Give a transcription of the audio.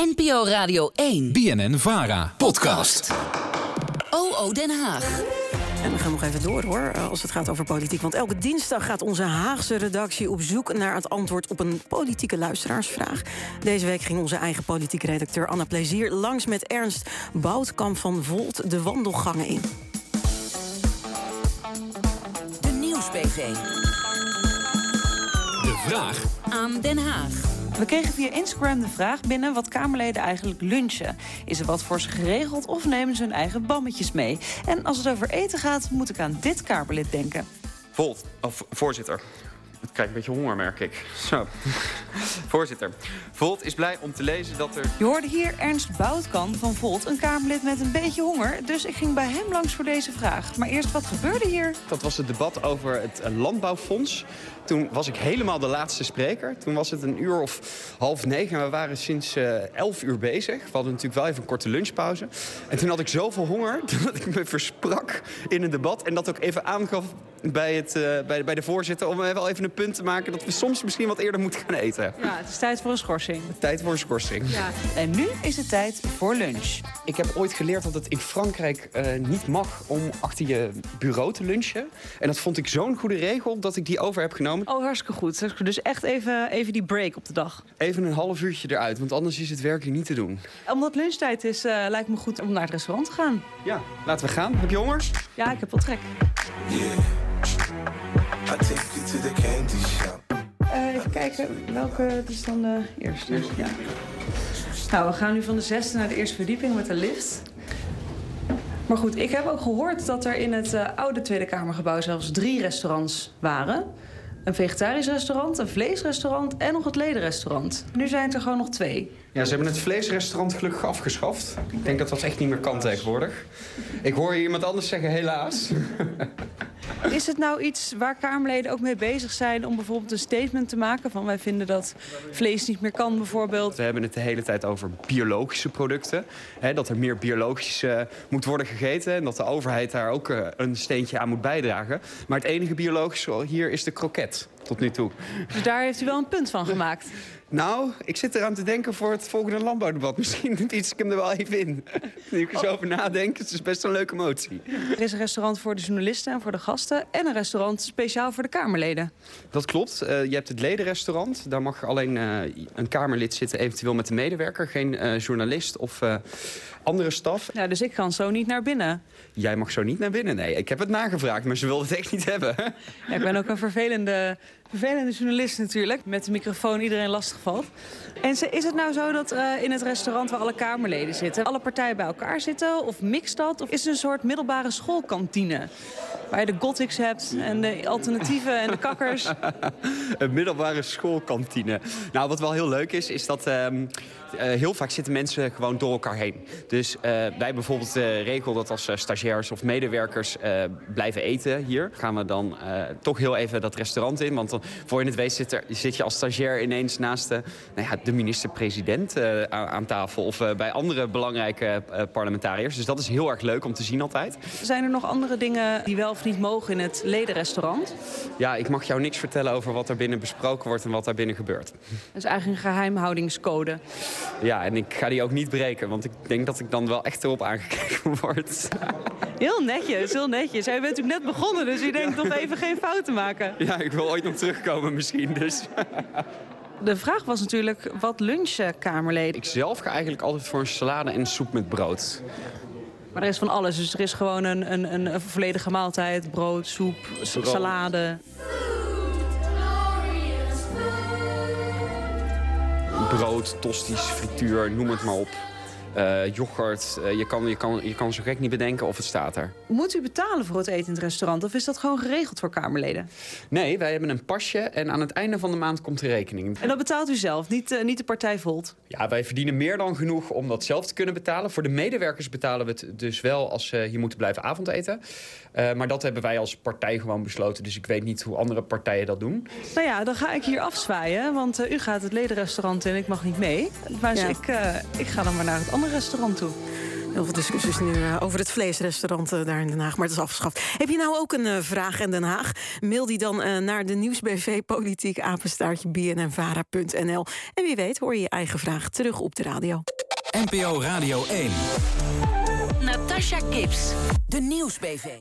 NPO Radio 1. BNN Vara. Podcast. OO Den Haag. En we gaan nog even door hoor, eh, als het gaat over politiek. Want elke dinsdag gaat onze Haagse redactie op zoek naar het antwoord op een politieke luisteraarsvraag. Deze week ging onze eigen politieke redacteur Anna Plezier langs met Ernst Boutkamp van Volt de wandelgangen in. De Nieuwsbv. De vraag Aan Den Haag. We kregen via Instagram de vraag binnen wat Kamerleden eigenlijk lunchen. Is er wat voor ze geregeld of nemen ze hun eigen bammetjes mee? En als het over eten gaat, moet ik aan dit Kamerlid denken. Volt, of voorzitter. Ik krijg een beetje honger, merk ik. Zo. voorzitter. Volt is blij om te lezen dat er... Je hoorde hier Ernst Boutkamp van Volt, een Kamerlid met een beetje honger. Dus ik ging bij hem langs voor deze vraag. Maar eerst, wat gebeurde hier? Dat was het debat over het eh, landbouwfonds. Toen was ik helemaal de laatste spreker. Toen was het een uur of half negen en we waren sinds eh, elf uur bezig. We hadden natuurlijk wel even een korte lunchpauze. En toen had ik zoveel honger dat ik me versprak in een debat. En dat ook even aangaf bij, het, eh, bij, bij de voorzitter... om wel even een punt te maken dat we soms misschien wat eerder moeten gaan eten. Ja, het is tijd voor een schorsing. Tijd voor een schorsing. Ja. En nu is het tijd voor lunch. Ik heb ooit geleerd dat het in Frankrijk eh, niet mag om achter je bureau te lunchen. En dat vond ik zo'n goede regel dat ik die over heb genomen. Oh, hartstikke goed. Dus echt even, even die break op de dag. Even een half uurtje eruit, want anders is het werkelijk niet te doen. Omdat lunchtijd is, eh, lijkt me goed om naar het restaurant te gaan. Ja, laten we gaan. Heb je honger? Ja, ik heb wel trek. Take you to the candy shop. Eh, even kijken, welke is dan de eerste? Ja. Nou, we gaan nu van de zesde naar de eerste verdieping met de lift. Maar goed, ik heb ook gehoord dat er in het eh, oude Tweede Kamergebouw zelfs drie restaurants waren. Een vegetarisch restaurant, een vleesrestaurant en nog het ledenrestaurant. Nu zijn het er gewoon nog twee. Ja, ze hebben het vleesrestaurant gelukkig afgeschaft. Ik denk dat dat echt niet meer kan tegenwoordig. Ik hoor hier iemand anders zeggen, helaas. Is het nou iets waar Kamerleden ook mee bezig zijn om bijvoorbeeld een statement te maken van wij vinden dat vlees niet meer kan bijvoorbeeld? We hebben het de hele tijd over biologische producten. Hè, dat er meer biologisch eh, moet worden gegeten en dat de overheid daar ook eh, een steentje aan moet bijdragen. Maar het enige biologische hier is de kroket tot nu toe. Dus daar heeft u wel een punt van gemaakt. Nou, ik zit eraan te denken voor het volgende landbouwdebat. Misschien iets ik hem er wel even in. Nu ik er zo over nadenk, het is best een leuke motie. Er is een restaurant voor de journalisten en voor de gasten en een restaurant speciaal voor de Kamerleden. Dat klopt. Eh, je hebt het ledenrestaurant. Daar mag alleen eh, een Kamerlid zitten, eventueel met de medewerker. Geen eh, journalist of andere staf. Ja, dus ik kan zo niet naar binnen. Jij mag zo niet naar binnen. Nee, ik heb het nagevraagd, maar ze wilden het echt niet hebben. Ja, ik ben ook een vervelende, vervelende journalist natuurlijk. Met de microfoon iedereen lastig valt. En is het nou zo dat eh, in het restaurant waar alle Kamerleden zitten... alle partijen bij elkaar zitten? Of mixt dat? Of is het een soort middelbare schoolkantine? Waar je de gothics hebt en de alternatieven en de kakkers. een middelbare schoolkantine. Nou, wat wel heel leuk is, is dat ehm, eh, heel vaak zitten mensen gewoon door elkaar heen. Dus eh, wij bijvoorbeeld de regel dat als stagiairs of medewerkers blijven eten hier, gaan we dan toch heel even dat restaurant in. Want voor je het weet zit, er, zit je als stagiair ineens naast de, nou ja, de minister-president eh, aan, aan tafel. Of eh, bij andere belangrijke eh, parlementariërs. Dus dat is heel erg leuk om te zien altijd. Zijn er nog andere dingen die wel of niet mogen in het ledenrestaurant? Ja, ik mag jou niks vertellen over wat er binnen besproken wordt en wat daar binnen gebeurt. Dat is eigenlijk een geheimhoudingscode. Ja, en ik ga die ook niet breken, want ik denk dat ik dan wel echt erop aangekeken word. Heel netjes, heel netjes. Jij bent natuurlijk net begonnen, dus je denkt nog even geen fouten maken. Ja, ik wil ooit nog terugkomen misschien, dus... De vraag was natuurlijk, wat lunchen Kamerleden? Ik zelf ga eigenlijk altijd voor een salade en soep met brood. Maar er is van alles, dus er is gewoon een, een, een, volledige maaltijd. Brood, soep, Brood. salade. Brood, tosties, frituur, noem het maar op. Eh, yoghurt, eh, je, kan, je, kan, je kan zo gek niet bedenken of het staat er. Moet u betalen voor het eten in het restaurant? Of is dat gewoon geregeld voor Kamerleden? Nee, wij hebben een pasje en aan het einde van de maand komt de rekening. En dat betaalt u zelf, niet, eh, niet de partij Volt. Ja, wij verdienen meer dan genoeg om dat zelf te kunnen betalen. Voor de medewerkers betalen we het dus wel als ze hier moeten blijven avondeten. Eh, maar dat hebben wij als partij gewoon besloten. Dus ik weet niet hoe andere partijen dat doen. Nou ja, dan ga ik hier afzwaaien, want eh, u gaat het ledenrestaurant in en ik mag niet mee. Maar dus Ja. ik, eh, ik ga dan maar naar het andere restaurant toe. Heel veel discussies nu eh, over het vleesrestaurant eh, daar in Den Haag, maar het is afgeschaft. Heb je nou ook een eh, vraag in Den Haag? Mail die dan naar de nieuwsbv politiek apenstaartje bnnvara.nl. En wie weet hoor je je eigen vraag terug op de radio. NPO Radio 1. Natasha Gibbs, de Nieuwsbv.